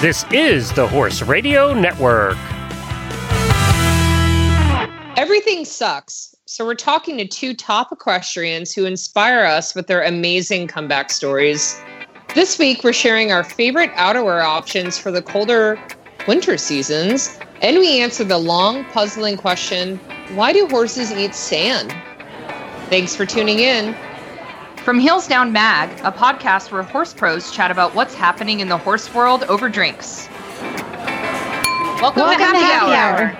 This is the Horse Radio Network. Everything sucks. So, we're talking to two top equestrians who inspire us with their amazing comeback stories. This week, we're sharing our favorite outerwear options for the colder winter seasons, and we answer the long, puzzling question why do horses eat sand? Thanks for tuning in. From Heels Down Mag, a podcast where horse pros chat about what's happening in the horse world over drinks. Welcome, Welcome to Happy, to Happy Hour.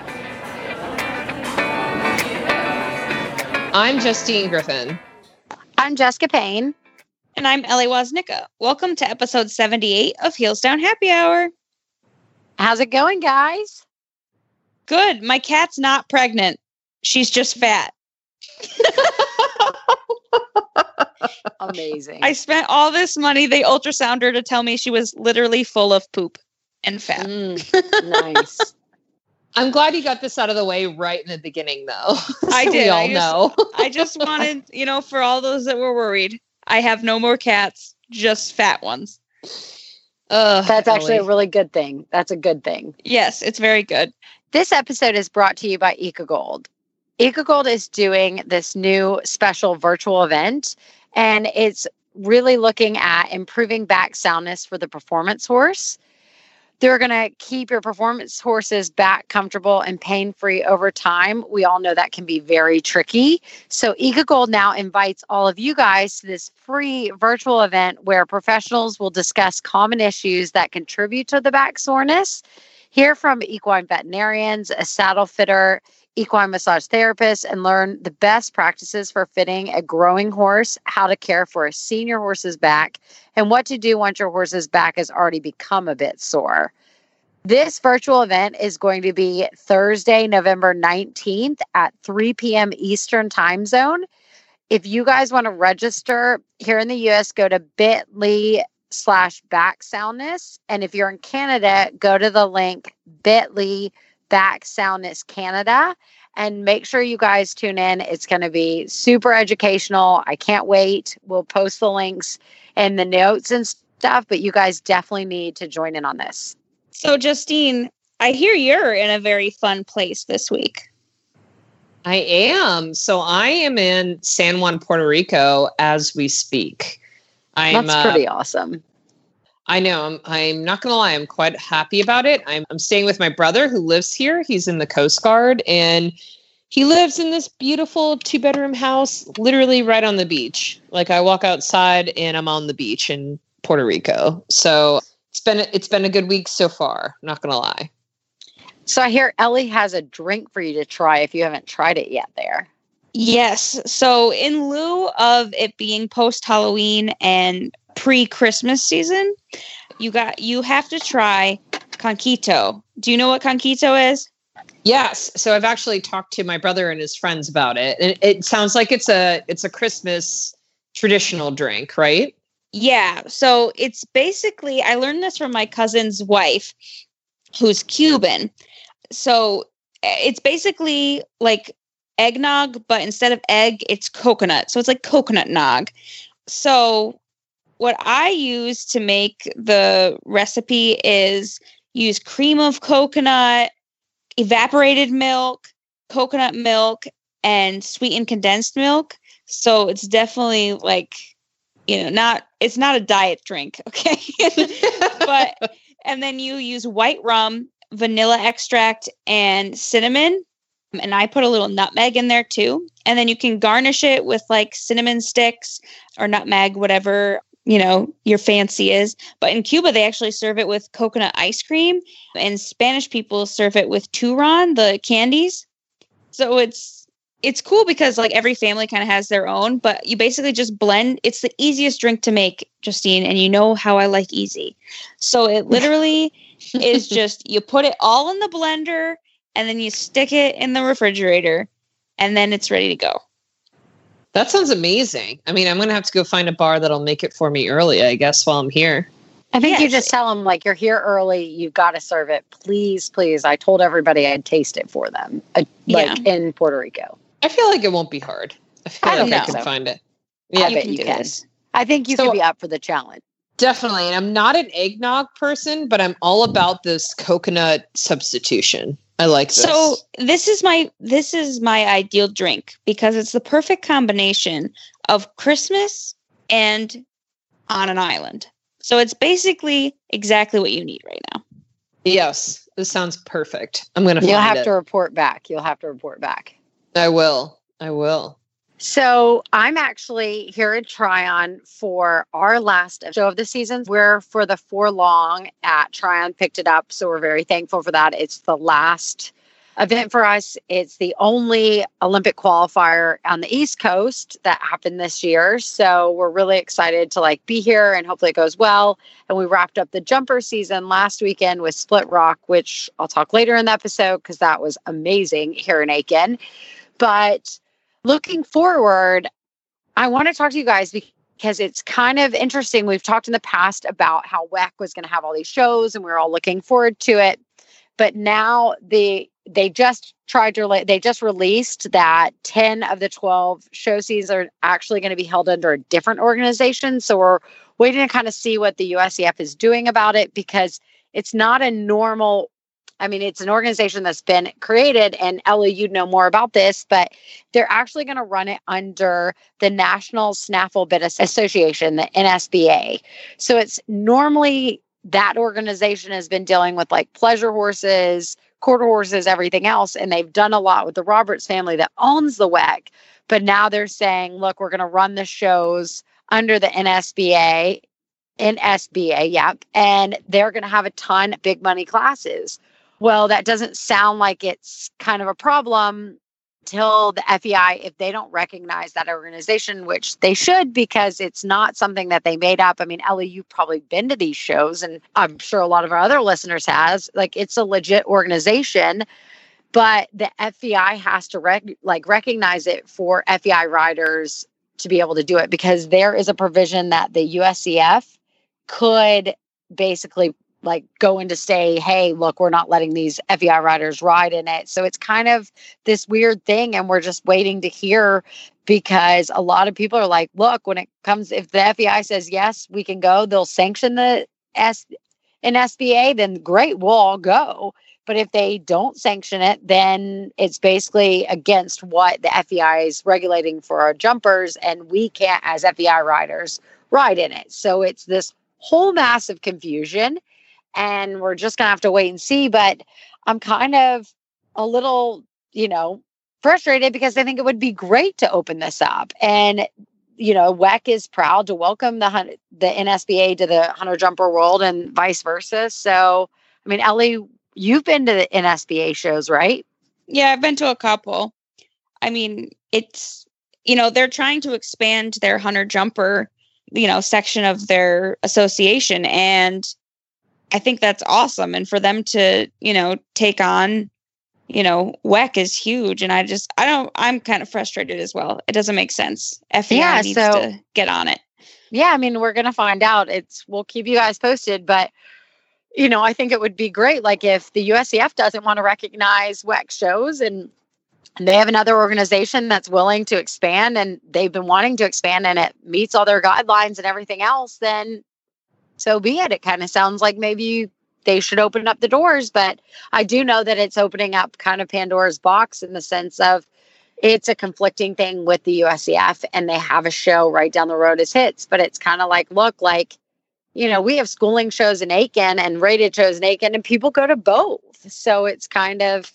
I'm Justine Griffin. I'm Jessica Payne. And I'm Ellie Woznicka. Welcome to episode 78 of Heels Down Happy Hour. How's it going, guys? Good. My cat's not pregnant. She's just fat. Amazing. I spent all this money. They ultrasound her to tell me she was literally full of poop and fat. Mm, nice. I'm glad you got this out of the way right in the beginning, though. I did. We all I just- know. I just wanted, you know, for all those that were worried, I have no more cats, just fat ones. Ugh, That's actually a really good thing. That's a good thing. Yes, it's very good. This episode is brought to you by EcoGold. EcoGold is doing this new special virtual event, and it's really looking at improving back soundness for the performance horse. They're going to keep your performance horse's back comfortable and pain free over time. We all know that can be very tricky. So, EcoGold now invites all of you guys to this free virtual event where professionals will discuss common issues that contribute to the back soreness hear from equine veterinarians, a saddle fitter, equine massage therapist, and learn the best practices for fitting a growing horse, how to care for a senior horse's back, and what to do once your horse's back has already become a bit sore. This virtual event is going to be Thursday, November 19th at 3 p.m. Eastern time zone. If you guys want to register here in the US, go to bit.ly slash back soundness. And if you're in Canada, go to the link bit.ly back soundness Canada and make sure you guys tune in. It's going to be super educational. I can't wait. We'll post the links in the notes and stuff, but you guys definitely need to join in on this. So, Justine, I hear you're in a very fun place this week. I am. So I am in San Juan, Puerto Rico as we speak. I'm That's uh, pretty awesome. I know. I'm, I'm not going to lie. I'm quite happy about it. I'm, I'm staying with my brother who lives here. He's in the Coast Guard and he lives in this beautiful two bedroom house, literally right on the beach. Like I walk outside and I'm on the beach in Puerto Rico. So it's been, it's been a good week so far. Not going to lie. So I hear Ellie has a drink for you to try if you haven't tried it yet there. Yes. So, in lieu of it being post Halloween and pre Christmas season, you got you have to try coquito. Do you know what coquito is? Yes. So I've actually talked to my brother and his friends about it. And it sounds like it's a, it's a Christmas traditional drink, right? Yeah. So it's basically, I learned this from my cousin's wife, who's Cuban. So eh, it's basically like eggnog, but instead of egg, it's coconut. So it's like coconut nog. So what I use to make the recipe is use cream of coconut, evaporated milk, coconut milk, and sweetened condensed milk. So it's definitely like you know, not it's not a diet drink, okay? but and then you use white rum, vanilla extract, and cinnamon. And I put a little nutmeg in there too. And then you can garnish it with like cinnamon sticks or nutmeg, whatever, you know, your fancy is. But in Cuba, they actually serve it with coconut ice cream. And Spanish people serve it with turon, the candies. So it's it's cool because like every family kind of has their own, but you basically just blend. It's the easiest drink to make, Justine, and you know how I like easy. So it literally is just you put it all in the blender and then you stick it in the refrigerator and then it's ready to go. That sounds amazing. I mean, I'm going to have to go find a bar that'll make it for me early, I guess, while I'm here. I think you just tell them like you're here early. You've got to serve it, please, please. I told everybody I'd taste it for them, uh, like in Puerto Rico. I feel like it won't be hard. I feel I like don't I know. can find it. I Yeah. bet you do can. this. I think you So- could be up for the challenge. Definitely. And I'm not an eggnog person, but I'm all about this coconut substitution. I like this. So this is my this is my ideal drink because it's the perfect combination of Christmas and on an island. So it's basically exactly what you need right now. yes, this sounds perfect. I'm gonna. You'll find have it. to report back. You'll have to report back. I will. I will. So I'm actually here at Tryon for our last show of the season. We're for the four long at Tryon picked it up. So we're very thankful for that. It's the last event for us. It's the only Olympic qualifier on the East Coast that happened this year. So we're really excited to like be here and hopefully it goes well. And we wrapped up the jumper season last weekend with Split Rock, which I'll talk later in the episode because that was amazing here in Aiken. But looking forward, I want to talk to you guys because it's kind of interesting. We've talked in the past about how WEC was going to have all these shows and we are all looking forward to it. But now the they just tried to rela- they just released that 10 of the 12 show seasons are actually going to be held under a different organization. So we're waiting to kind of see what the USEF is doing about it because it's not a normal I mean, it's an organization that's been created, and Ellie, you'd know more about this, but they're actually going to run it under the National Snaffle Bit Association, the NSBA. So it's normally that organization has been dealing with like pleasure horses, quarter horses, everything else, and they've done a lot with the Roberts family that owns the WEC. But now they're saying, look, we're going to run the shows under the NSBA. NSBA, yep. And they're going to have a ton of big money classes. Well, that doesn't sound like it's kind of a problem till the FEI, if they don't recognize that organization, which they should because it's not something that they made up. I mean, Ellie, you've probably been to these shows, and I'm sure a lot of our other listeners has. Like, it's a legit organization, but the FEI has to rec- like recognize it for FEI riders to be able to do it because there is a provision that the USEF could basically like going to say, hey, look, we're not letting these FEI riders ride in it. So it's kind of this weird thing. And we're just waiting to hear because a lot of people are like, look, when it comes, if the FEI says, yes, we can go, they'll sanction the S in SBA, then great, we'll all go. But if they don't sanction it, then it's basically against what the FEI is regulating for our jumpers, and we can't, as FEI riders, ride in it. So it's this whole massive confusion and we're just gonna have to wait and see. But I'm kind of a little, you know, frustrated because I think it would be great to open this up. And you know, WEC is proud to welcome the the NSBA to the hunter jumper world and vice versa. So, I mean, Ellie, you've been to the NSBA shows, right? Yeah, I've been to a couple. I mean, it's you know, they're trying to expand their hunter jumper, you know, section of their association and I think that's awesome. And for them to, you know, take on, you know, WEC is huge. And I just, I don't, I'm kind of frustrated as well. It doesn't make sense. FEI Yeah, needs so- to get on it. Yeah, I mean, we're gonna find out. It's we'll keep you guys posted, but you know, I think it would be great. Like if the USEF doesn't want to recognize WEC shows and and they have another organization that's willing to expand and they've been wanting to expand and it meets all their guidelines and everything else, then so be it. It kind of sounds like maybe they should open up the doors, but I do know that it's opening up kind of Pandora's box in the sense of it's a conflicting thing with the USEF and they have a show right down the road as HITS, but it's kind of like, look, like, you know, we have schooling shows in Aiken and rated shows in Aiken and people go to both. So it's kind of,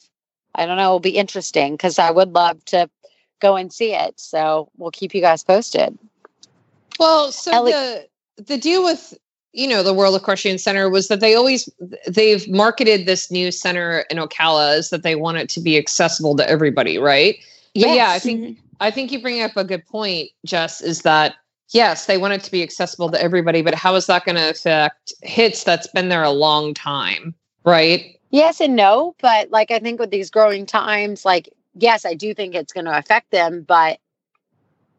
I don't know, it'll be interesting because I would love to go and see it. So we'll keep you guys posted. Well, so Ellie- the the deal with you know the World Equestrian Center was that they always they've marketed this new center in Ocala is that they want it to be accessible to everybody, right? But yeah, I think mm-hmm. I think you bring up a good point, Jess, is that yes, they want it to be accessible to everybody, but how is that going to affect HITS that's been there a long time, right? Yes and no, but like I think with these growing times, like yes, I do think it's going to affect them, but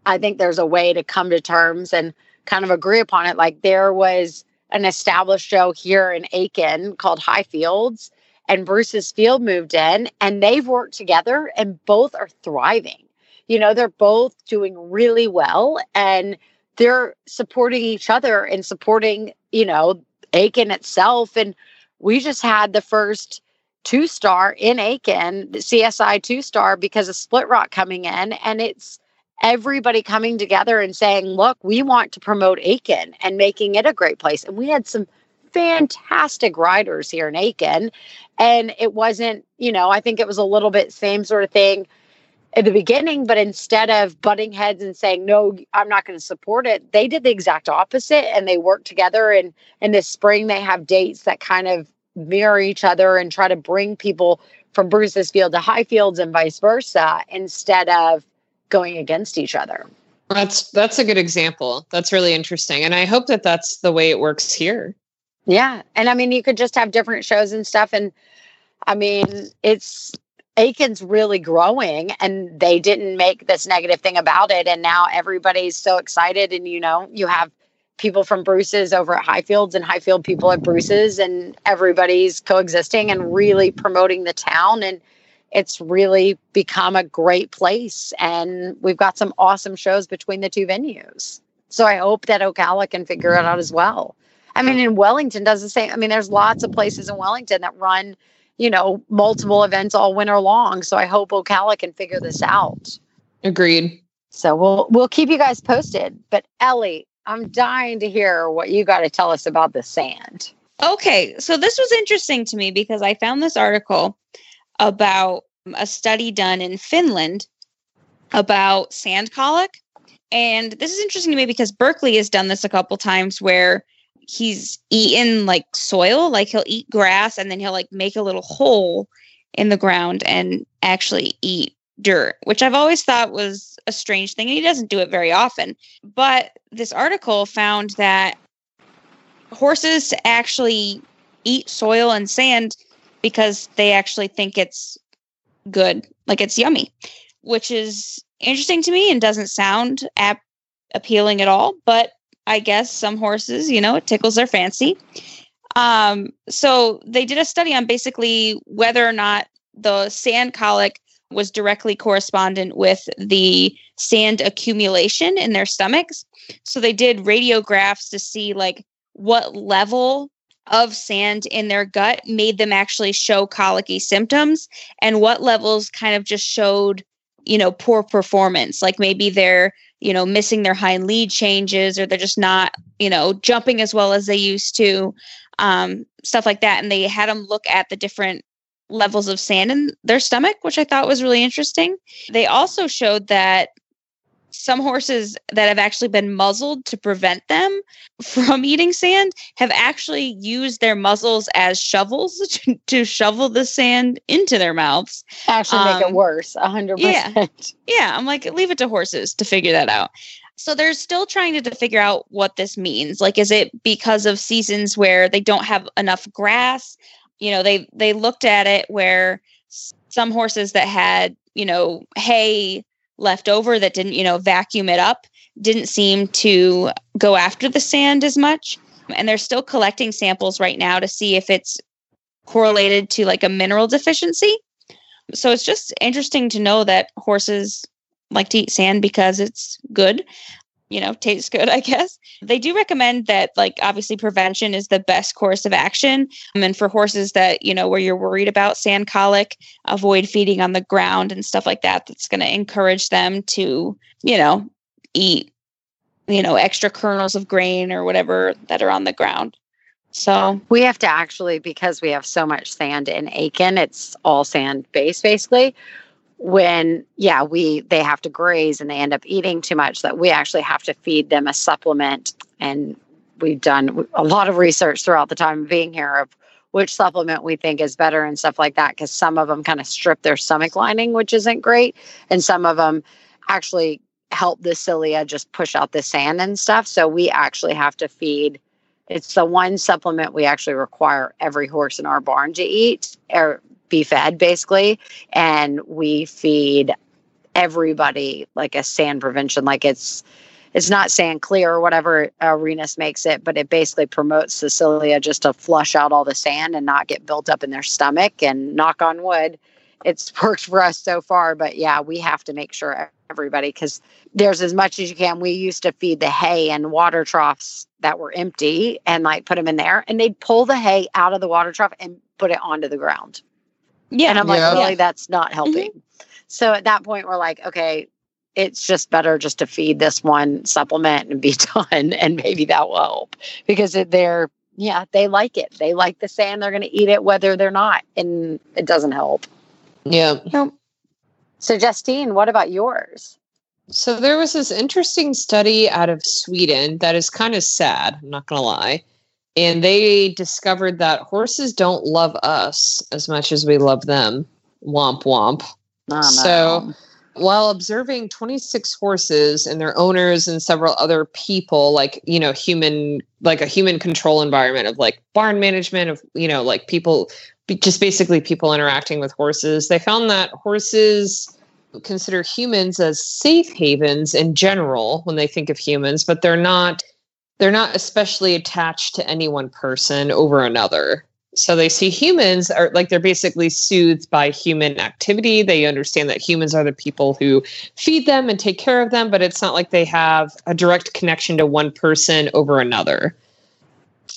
I think there's a way to come to terms and kind of agree upon it. Like there was an established show here in Aiken called Highfields, and Bruce's Field moved in, and they've worked together, and both are thriving. You know, they're both doing really well, and they're supporting each other and supporting, you know, Aiken itself. And we just had the first two star in Aiken, CSI two star because of Split Rock coming in. And it's everybody coming together and saying, look, we want to promote Aiken and making it a great place. And we had some fantastic riders here in Aiken. And it wasn't, you know, I think it was a little bit same sort of thing at the beginning, but instead of butting heads and saying, no, I'm not going to support it, they did the exact opposite and they worked together. And in the spring, they have dates that kind of mirror each other and try to bring people from Bruce's Field to Highfields and vice versa instead of going against each other. That's that's a good example. That's really interesting, and I hope that that's the way it works here. Yeah, and I mean, you could just have different shows and stuff, and I mean, it's Aiken's really growing, and they didn't make this negative thing about it, and now everybody's so excited, and you know, you have people from Bruce's over at Highfields and Highfield people at Bruce's, and everybody's coexisting and really promoting the town and it's really become a great place and we've got some awesome shows between the two venues. So i hope that ocala can figure it out as well. I mean in wellington does the same. I mean there's lots of places in wellington that run you know multiple events all winter long. So i hope ocala can figure this out. Agreed. So we'll we'll keep you guys posted. But ellie i'm dying to hear what you got to tell us about the sand. Okay so this was interesting to me because i found this article about a study done in Finland about sand colic. And this is interesting to me because Berkeley has done this a couple times where he's eaten like soil, like he'll eat grass and then he'll like make a little hole in the ground and actually eat dirt, which I've always thought was a strange thing. And he doesn't do it very often. But this article found that horses actually eat soil and sand because they actually think it's good, like it's yummy, which is interesting to me and doesn't sound ap- appealing at all. But I guess some horses, you know, it tickles their fancy. Um, so they did a study on basically whether or not the sand colic was directly correspondent with the sand accumulation in their stomachs. So they did radiographs to see like what level of sand in their gut made them actually show colicky symptoms? And what levels kind of just showed you know poor performance? Like maybe they're you know missing their hind lead changes or they're just not you know jumping as well as they used to um, stuff like that. And they had them look at the different levels of sand in their stomach which i thought was really interesting. They also showed that some horses that have actually been muzzled to prevent them from eating sand have actually used their muzzles as shovels to, to shovel the sand into their mouths. Actually, make um, it worse. A hundred percent. Yeah, I'm like, leave it to horses to figure that out. So they're still trying to, to figure out what this means. Like, is it because of seasons where they don't have enough grass? You know, they they looked at it where some horses that had you know hay left over that didn't, you know, vacuum it up, didn't seem to go after the sand as much. And they're still collecting samples right now to see if it's correlated to like a mineral deficiency. So it's just interesting to know that horses like to eat sand because it's good you know, tastes good, I guess. They do recommend that, like, obviously, prevention is the best course of action. Um, and for horses that, you know, where you're worried about sand colic, avoid feeding on the ground and stuff like that. That's going to encourage them to, you know, eat, you know, extra kernels of grain or whatever that are on the ground. So we have to actually, because we have so much sand in Aiken, it's all sand based basically when yeah we they have to graze and they end up eating too much that we actually have to feed them a supplement. And we've done a lot of research throughout the time of being here of which supplement we think is better and stuff like that because some of them kind of strip their stomach lining which isn't great. And some of them actually help the cilia just push out the sand and stuff. So we actually have to feed it's the one supplement we actually require every horse in our barn to eat or be fed basically and we feed everybody like a sand prevention like it's it's not sand clear or whatever Arenas makes it, but it basically promotes cilia just to flush out all the sand and not get built up in their stomach. And knock on wood, it's worked for us so far. But yeah, we have to make sure everybody because there's as much as you can. We used to feed the hay and water troughs that were empty and like put them in there, and they'd pull the hay out of the water trough and put it onto the ground. Yeah. And I'm like, Yeah. really, that's not mm-hmm. helping. So at that point, we're like, okay, it's just better just to feed this one supplement and be done, and maybe that will help because they're yeah they like it. They like the sand. They're going to eat it whether they're not, and it doesn't help. Yeah. So Justine, what about yours? So there was this interesting study out of Sweden that is kind of sad, I'm not going to lie. And they discovered that horses don't love us as much as we love them. Womp womp. Oh, So- While observing 26 horses and their owners and several other people, like, you know, human, like a human control environment of like barn management, of, you know, like people, just basically people interacting with horses, they found that horses consider humans as safe havens in general when they think of humans, but they're not they're not especially attached to any one person over another. So they see humans are like they're basically soothed by human activity. They understand that humans are the people who feed them and take care of them, but it's not like they have a direct connection to one person over another.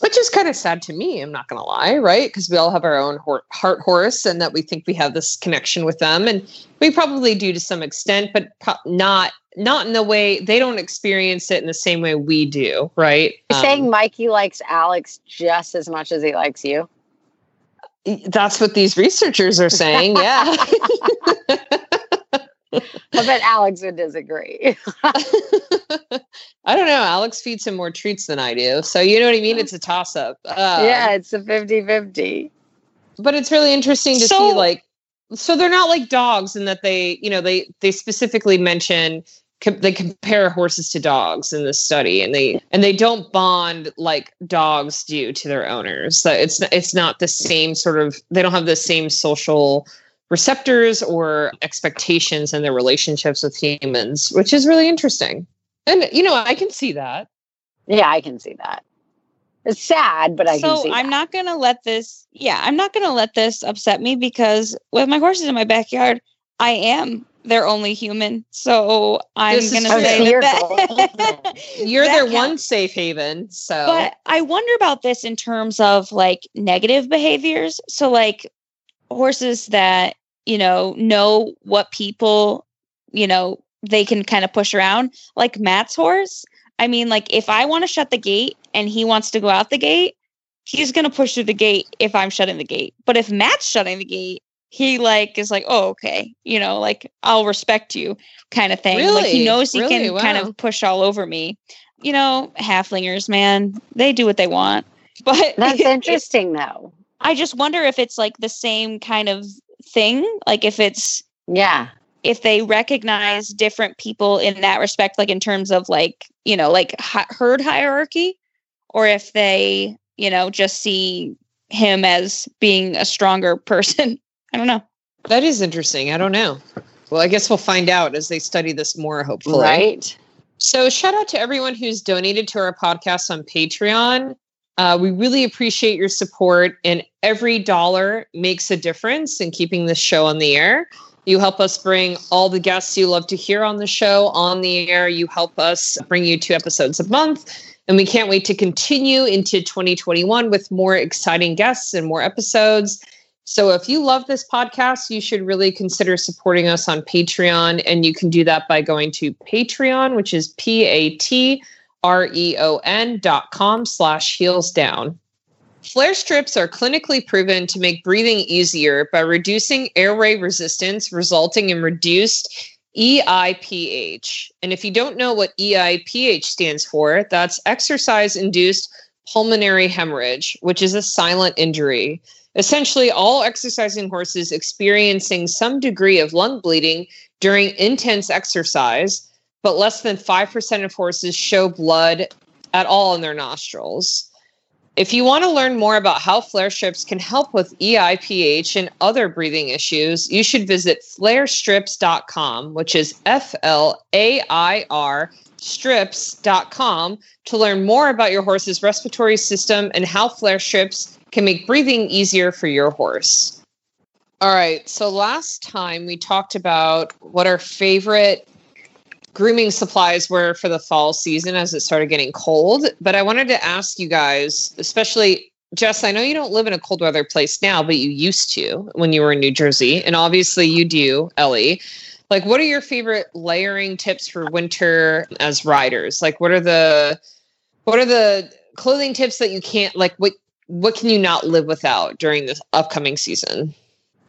Which is kind of sad to me, I'm not going to lie, right? Because we all have our own heart horse and that we think we have this connection with them. And we probably do to some extent, but not not in the way they don't experience it in the same way we do, right? You're Um, saying Mikey likes Alex just as much as he likes you. that's what these researchers are saying. Yeah. I bet Alex would disagree. I don't know. Alex feeds him more treats than I do. So, you know what I mean? It's a toss up. Uh, yeah, it's a 50 50. But it's really interesting to see, like, so they're not like dogs in that they, you know, they, they specifically mention, com- they compare horses to dogs in this study and they, and they don't bond like dogs do to their owners. So it's, it's not the same sort of, they don't have the same social receptors or expectations in their relationships with humans, which is really interesting. And, you know, I can see that. Yeah, I can see that. It's sad, but I can so see I'm that. not gonna let this. Yeah, I'm not gonna let this upset me because with my horses in my backyard, I am their only human. So I'm This gonna say So you're that. You're that their counts. one safe haven. So, But I wonder about this in terms of like negative behaviors. So like horses that, you know, know what people, you know, they can kind of push around, like Matt's horse. I mean, like if I want to shut the gate and he wants to go out the gate, he's gonna push through the gate if I'm shutting the gate. But if Matt's shutting the gate, he like is like, oh, okay, you know, like I'll respect you kind of thing. Like Really? he knows he Really? can kind of push all over me. You know, Haflingers, man, they do what they want. But That's interesting, though. I just wonder if it's like the same kind of thing. Like if it's Yeah. if they recognize different people in that respect, like in terms of like, you know, like herd hierarchy, or if they, you know, just see him as being a stronger person. I don't know. that is interesting. I don't know. Well, I guess we'll find out as they study this more, hopefully. Right? So, shout out to everyone who's donated to our podcast on Patreon. Uh, we really appreciate your support, and every dollar makes a difference in keeping this show on the air. You help us bring all the guests you love to hear on the show on the air. You help us bring you two episodes a month. And we can't wait to continue into 2021 with more exciting guests and more episodes. So if you love this podcast, you should really consider supporting us on Patreon. And you can do that by going to Patreon, which is P A T R E O N dot com slash heels down. Flair strips are clinically proven to make breathing easier by reducing airway resistance, resulting in reduced EIPH. And if you don't know what EIPH stands for, that's exercise induced pulmonary hemorrhage, which is a silent injury. Essentially, all exercising horses experiencing some degree of lung bleeding during intense exercise, but less than 5% of horses show blood at all in their nostrils. If you want to learn more about how flair strips can help with EIPH and other breathing issues, you should visit flairstrips.com, which is F L A I R strips.com to learn more about your horse's respiratory system and how flair strips can make breathing easier for your horse. All right, so last time we talked about what our favorite grooming supplies were for the fall season as it started getting cold. But I wanted to ask you guys, especially Jess, I know you don't live in a cold weather place now, but you used to when you were in New Jersey. And obviously you do, Ellie. Like, what are your favorite layering tips for winter as riders? Like, what are the what are the clothing tips that you can't like what what can you not live without during this upcoming season?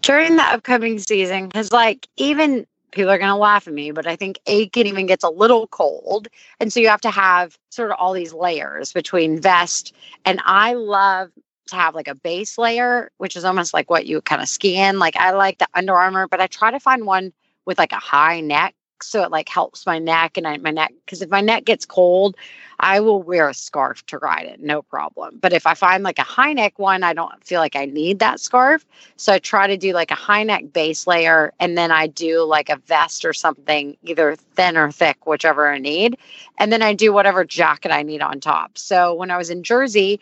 During the upcoming season, because like even people are going to laugh at me, but I think Aiken even gets a little cold. And so you have to have sort of all these layers between vest. And I love to have like a base layer, which is almost like what you kind of ski in. Like I like the Under Armour, but I try to find one with like a high neck so it like helps my neck and I, my neck because if my neck gets cold i will wear a scarf to ride it no problem. But if i find like a high neck one i don't feel like i need that scarf so i try to do like a high neck base layer and then i do like a vest or something either thin or thick whichever i need and then i do whatever jacket i need on top. So when i was in jersey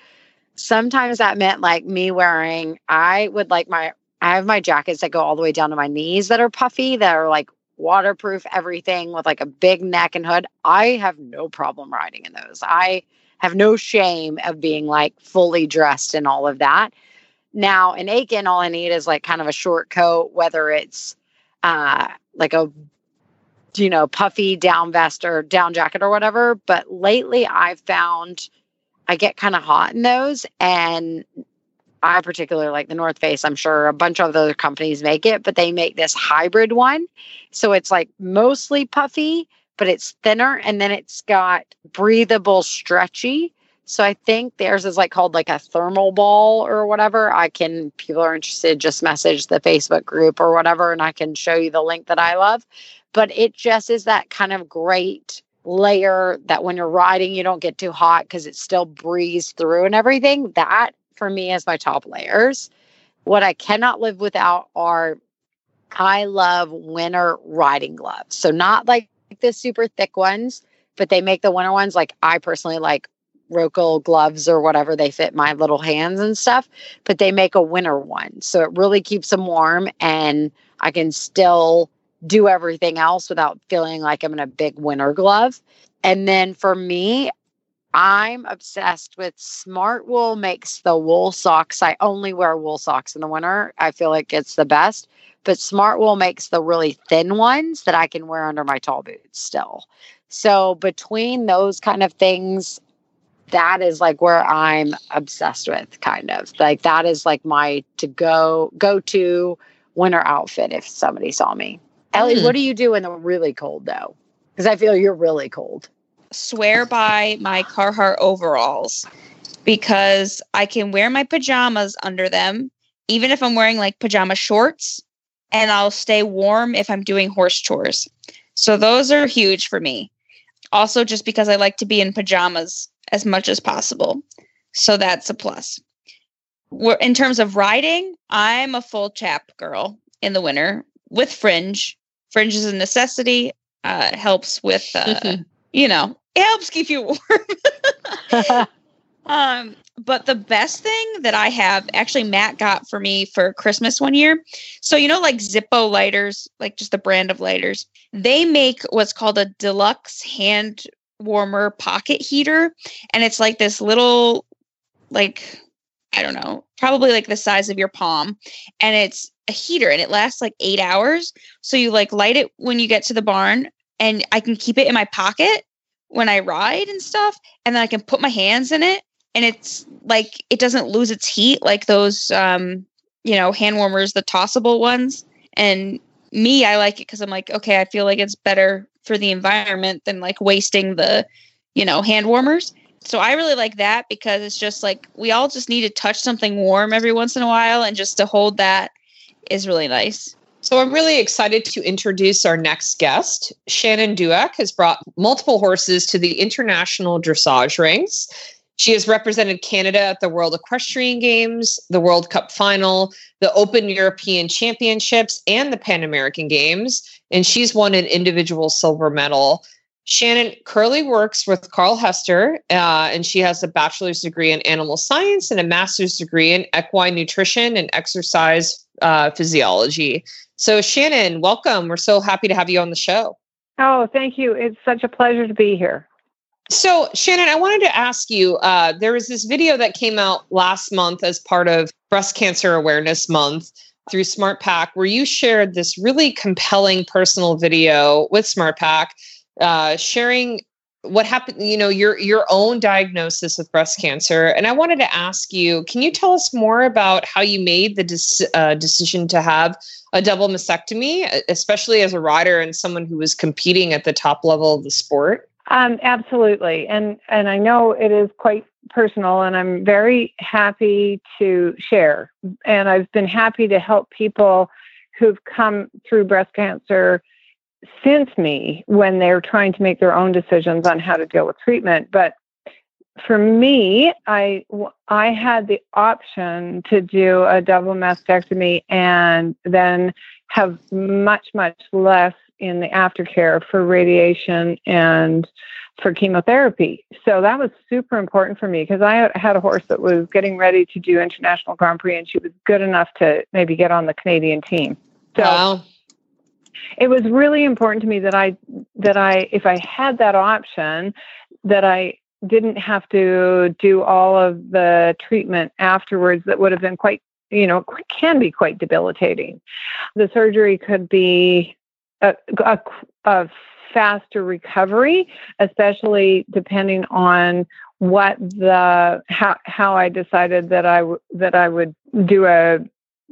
sometimes that meant like me wearing i would like my I have my jackets that go all the way down to my knees that are puffy, that are like waterproof everything with like a big neck and hood. I have no problem riding in those. I have no shame of being like fully dressed and all of that. Now in Aiken, all I need is like kind of a short coat, whether it's uh like a you know puffy down vest or down jacket or whatever. But lately I've found I get kind of hot in those and I particularly like the North Face. I'm sure a bunch of other companies make it, but they make this hybrid one. So it's like mostly puffy, but it's thinner and then it's got breathable, stretchy. So I think theirs is like called like a ThermoBall or whatever. I can, people are interested, just message the Facebook group or whatever, and I can show you the link that I love. But it just is that kind of great layer that when you're riding, you don't get too hot because it still breathes through and everything. That for me as my top layers. What I cannot live without are I love winter riding gloves. So not like the super thick ones, but they make the winter ones like I personally like Roeckl gloves or whatever they fit my little hands and stuff, but they make a winter one. So it really keeps them warm and I can still do everything else without feeling like I'm in a big winter glove. And then for me, I'm obsessed with Smartwool makes the wool socks. I only wear wool socks in the winter. I feel like it's the best. But Smartwool makes the really thin ones that I can wear under my tall boots still. So between those kind of things, that is like where I'm obsessed with kind of. Like that is like my to go go to winter outfit if somebody saw me. Ellie, mm. what do you do in they're really cold though? Because I feel you're really cold swear by my Carhartt overalls because I can wear my pajamas under them, even if I'm wearing like pajama shorts, and I'll stay warm if I'm doing horse chores. So those are huge for me. Also, just because I like to be in pajamas as much as possible. So that's a plus. In terms of riding, I'm a full chap girl in the winter with fringe. Fringe is a necessity. Uh, helps with, uh, you know, it helps keep you warm. um, but the best thing that I have actually Matt got for me for Christmas one year. So you know, like Zippo lighters, like just the brand of lighters. They make what's called a deluxe hand warmer pocket heater, and it's like this little, like I don't know, probably like the size of your palm, and it's a heater and it lasts like eight hours. So you like light it when you get to the barn, and I can keep it in my pocket when I ride and stuff, and then I can put my hands in it, and it's like it doesn't lose its heat like those, um, you know, hand warmers, the tossable ones. And me, I like it because I'm like, okay, I feel like it's better for the environment than like wasting the, you know, hand warmers. So I really like that because it's just like we all just need to touch something warm every once in a while, and just to hold that is really nice. So I'm really excited to introduce our next guest. Shannon Dueck has brought multiple horses to the international dressage rings. She has represented Canada at the World Equestrian Games, the World Cup Final, the Open European Championships, and the Pan American Games. And she's won an individual silver medal. Shannon currently works with Carl Hester, uh, and she has a bachelor's degree in animal science and a master's degree in equine nutrition and exercise uh, physiology. So, Shannon, welcome. We're so happy to have you on the show. Oh, thank you. It's such a pleasure to be here. So, Shannon, I wanted to ask you uh, there was this video that came out last month as part of Breast Cancer Awareness Month through SmartPak, where you shared this really compelling personal video with SmartPak, uh, sharing what happened you know your your own diagnosis with breast cancer. And i wanted to ask you can you tell us more about how you made the uh, decision to have a double mastectomy especially as a rider and someone who was competing at the top level of the sport? Um, absolutely. And and i know it is quite personal and i'm very happy to share. And i've been happy to help people who've come through breast cancer since me when they're trying to make their own decisions on how to deal with treatment. But for me, I I had the option to do a double mastectomy and then have much much less in the aftercare for radiation and for chemotherapy. So that was super important for me because I had a horse that was getting ready to do international Grand Prix and she was good enough to maybe get on the Canadian team. So wow it was really important to me that I that I if I had that option that I didn't have to do all of the treatment afterwards that would have been quite you know can be quite debilitating. The surgery could be a, a, a faster recovery especially depending on what the how how I decided that I that I would do a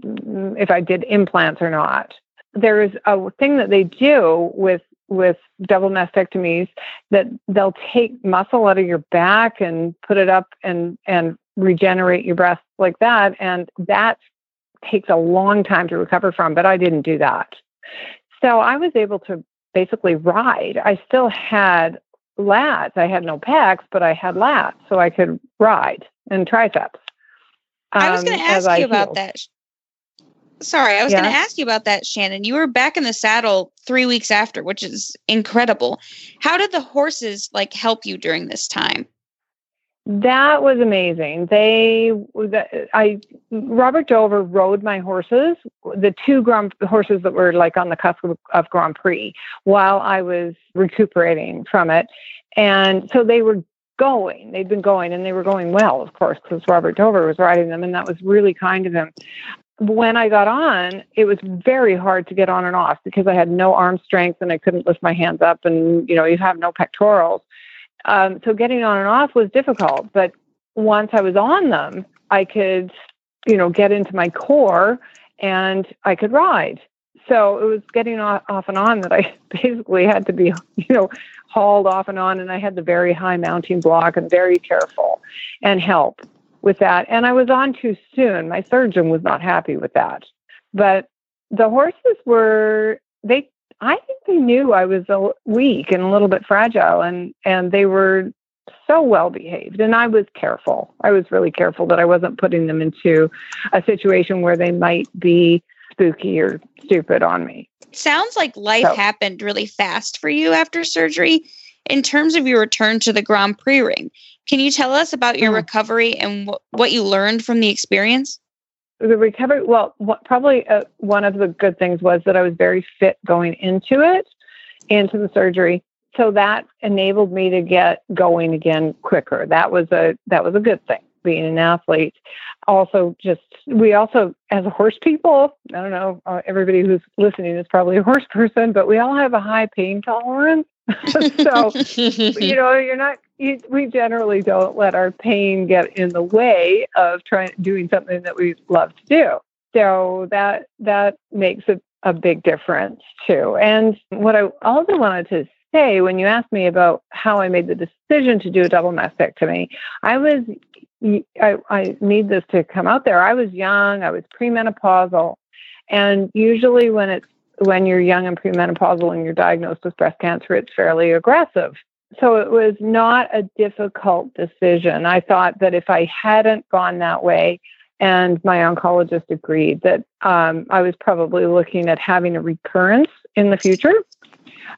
if I did implants or not there is a thing that they do with with double mastectomies that they'll take muscle out of your back and put it up and and regenerate your breast like that and that takes a long time to recover from but I didn't do that. So I was able to basically ride. I still had lats. I had no pecs, but I had lats so I could ride and triceps. Um, I was going to ask you about that. Sorry, I was yeah. going to ask you about that, Shannon. You were back in the saddle three weeks after, which is incredible. How did the horses like help you during this time? That was amazing. They, I, Robert Dover rode my horses, the two Grand horses that were like on the cusp of, of Grand Prix, while I was recuperating from it, and so they were going. They'd been going, and they were going well, of course, because Robert Dover was riding them, and that was really kind of him when I got on, it was very hard to get on and off because I had no arm strength and I couldn't lift my hands up, and you know, you have no pectorals. Um, so getting on and off was difficult. But once I was on them, I could, you know, get into my core and I could ride. So it was getting off, off and on that I basically had to be, you know, hauled off and on, and I had the very high mounting block and very careful and help with that. And I was on too soon. My surgeon was not happy with that. But the horses were, they, I think they knew I was a, weak and a little bit fragile, and, and they were so well behaved. And I was careful. I was really careful that I wasn't putting them into a situation where they might be spooky or stupid on me. Sounds like life so. happened really fast for you after surgery. In terms of your return to the Grand Prix ring, can you tell us about your mm. recovery and wh- what you learned from the experience? The recovery, well, what, probably uh, one of the good things was that I was very fit going into it, into the surgery. So that enabled me to get going again quicker. That was a that was a good thing being an athlete. Also, just we also as horse people, I don't know, uh, everybody who's listening is probably a horse person, but we all have a high pain tolerance. so you know you're not you, we generally don't let our pain get in the way of trying doing something that we love to do. So that that makes a, a big difference too. And what i also wanted to say when you asked me about how i made the decision to do a double mastectomy i was I, I need this to come out there. I was young i was premenopausal. And usually when it's when you're young and premenopausal and you're diagnosed with breast cancer, it's fairly aggressive. So it was not a difficult decision. I thought that if I hadn't gone that way, and my oncologist agreed that um, I was probably looking at having a recurrence in the future.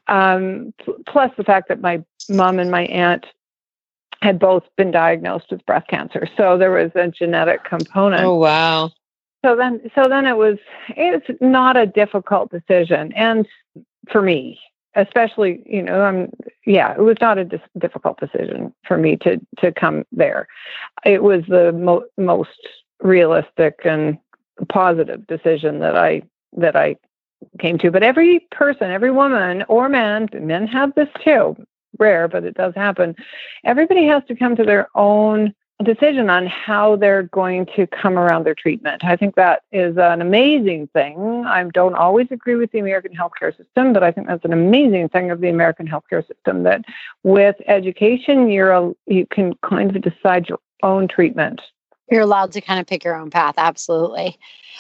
Um, plus the fact that my mom and my aunt had both been diagnosed with breast cancer, so there was a genetic component. Oh wow! so then so then it was it's not a difficult decision and for me especially you know i'm yeah it was not a dis- difficult decision for me to to come there. It was the mo- most realistic and positive decision that i that i came to. But every person every woman or man men have this too rare but it does happen. Everybody has to come to their own decision on how they're going to come around their treatment. I think that is an amazing thing. I don't always agree with the American healthcare system, but I think that's an amazing thing of the American healthcare system that with education, you're a, you can kind of decide your own treatment. You're allowed to kind of pick your own path. Absolutely.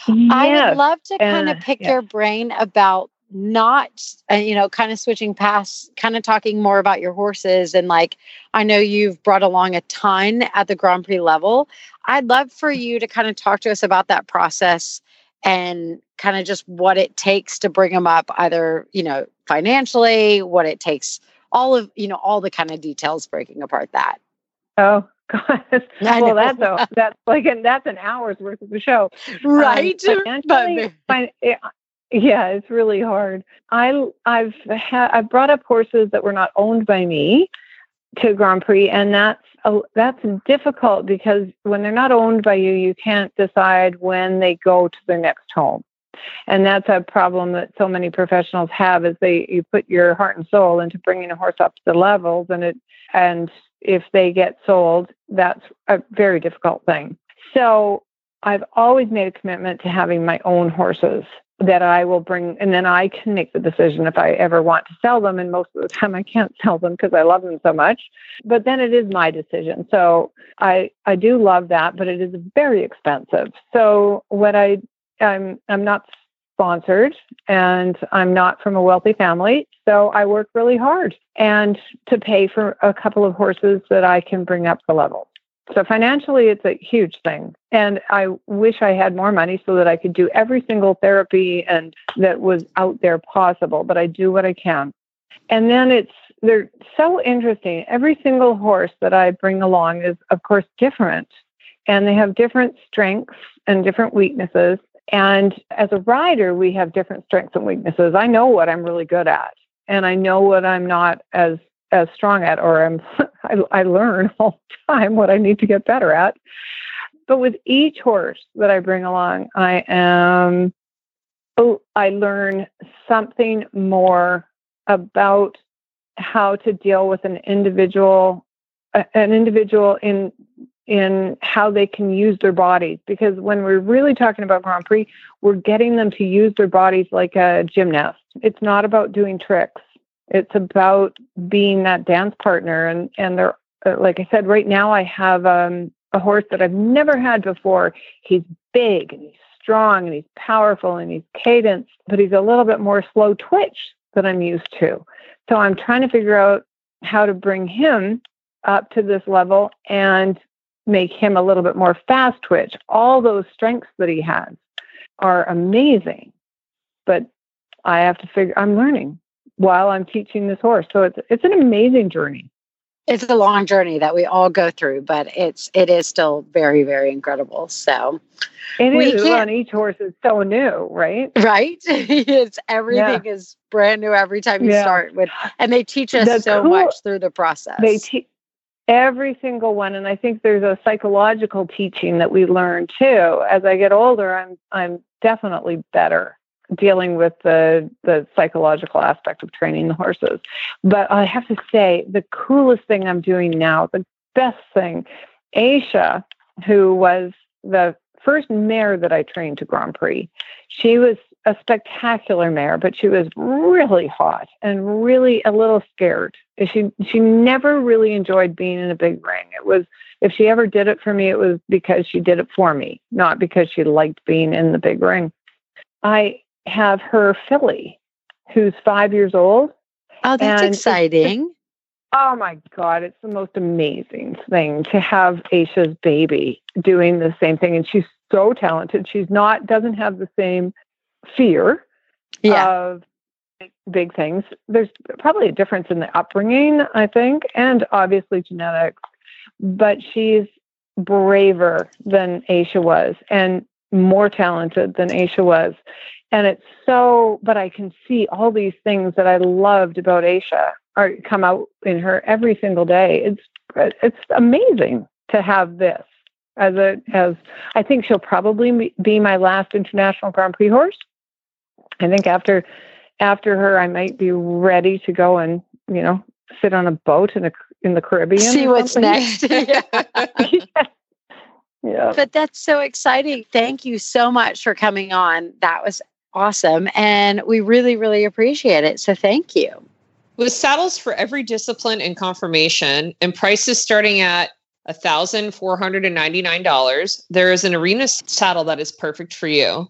Yes. I would love to kind and, of pick yeah. your brain about not uh, you know kind of switching past kind of talking more about your horses and like i know you've brought along a ton at the grand prix level i'd love for you to kind of talk to us about that process and kind of just what it takes to bring them up either you know financially what it takes all of you know all the kind of details breaking apart that Oh God! Well, that's a that's like an that's an hour's worth of the show. right Um, financially, fin- yeah, it's really hard. I I've had I've brought up horses that were not owned by me to Grand Prix, and that's a, that's difficult because when they're not owned by you, you can't decide when they go to their next home. And that's a problem that so many professionals have is they you put your heart and soul into bringing a horse up to the levels and it and if they get sold, that's a very difficult thing. So I've always made a commitment to having my own horses that I will bring, and then I can make the decision if I ever want to sell them. And most of the time, I can't sell them because I love them so much. But then it is my decision. So I I do love that, but it is very expensive. So what I I'm I'm not sponsored and I'm not from a wealthy family. So I work really hard and to pay for a couple of horses that I can bring up the level. So financially, it's a huge thing. And I wish I had more money so that I could do every single therapy and that was out there possible, but I do what I can. And then it's, they're so interesting. Every single horse that I bring along is, of course, different. And they have different strengths and different weaknesses. And as a rider, we have different strengths and weaknesses. I know what I'm really good at, and I know what I'm not as as strong at, or I'm I, I learn all the time what I need to get better at. But with each horse that I bring along, I am oh, I learn something more about how to deal with an individual an individual in in how they can use their bodies because when we're really talking about Grand Prix, we're getting them to use their bodies like a gymnast. It's not about doing tricks. It's about being that dance partner and and they're uh, like I said right now I have um, a horse that I've never had before. He's big and he's strong and he's powerful and he's cadenced, but he's a little bit more slow twitch than I'm used to. So I'm trying to figure out how to bring him up to this level and make him a little bit more fast twitch. All those strengths that he has are amazing, but I have to figure. I'm learning while I'm teaching this horse, so it's it's an amazing journey. it's a long journey that we all go through, but it's it is still very very incredible. So It We is, can't- each horse is so new, right? right, it's everything is brand new every time you Yeah. start with, and they teach us The so cool- much through the process. They teach every single one, and I think there's a psychological teaching that we learn too. As I get older, I'm I'm definitely better dealing with the the psychological aspect of training the horses. But I have to say, the coolest thing I'm doing now, the best thing, Aisha, who was the first mare that I trained to Grand Prix, she was a spectacular mare, but she was really hot and really a little scared. She she never really enjoyed being in a big ring. It was if she ever did it for me, it was because she did it for me, not because she liked being in the big ring. I have her filly, who's five years old. oh, that's and exciting. Oh my God, it's the most amazing thing to have Aisha's baby doing the same thing. And she's so talented. She's not, doesn't have the same fear Yeah, of big, big things. There's probably a difference in the upbringing, I think, and obviously genetics, but she's braver than Aisha was and more talented than Aisha was. And it's so, but I can see all these things that I loved about Aisha are come out in her every single day. It's it's amazing to have this as a as I think she'll probably be my last international Grand Prix horse. I think after after her, I might be ready to go and you know sit on a boat in a in the Caribbean. See what's next. yeah. yeah. But that's so exciting. Thank you so much for coming on. That was awesome. And we really, really appreciate it. So thank you. With saddles for every discipline and conformation, and prices starting at $1,499, there is an arena saddle that is perfect for you.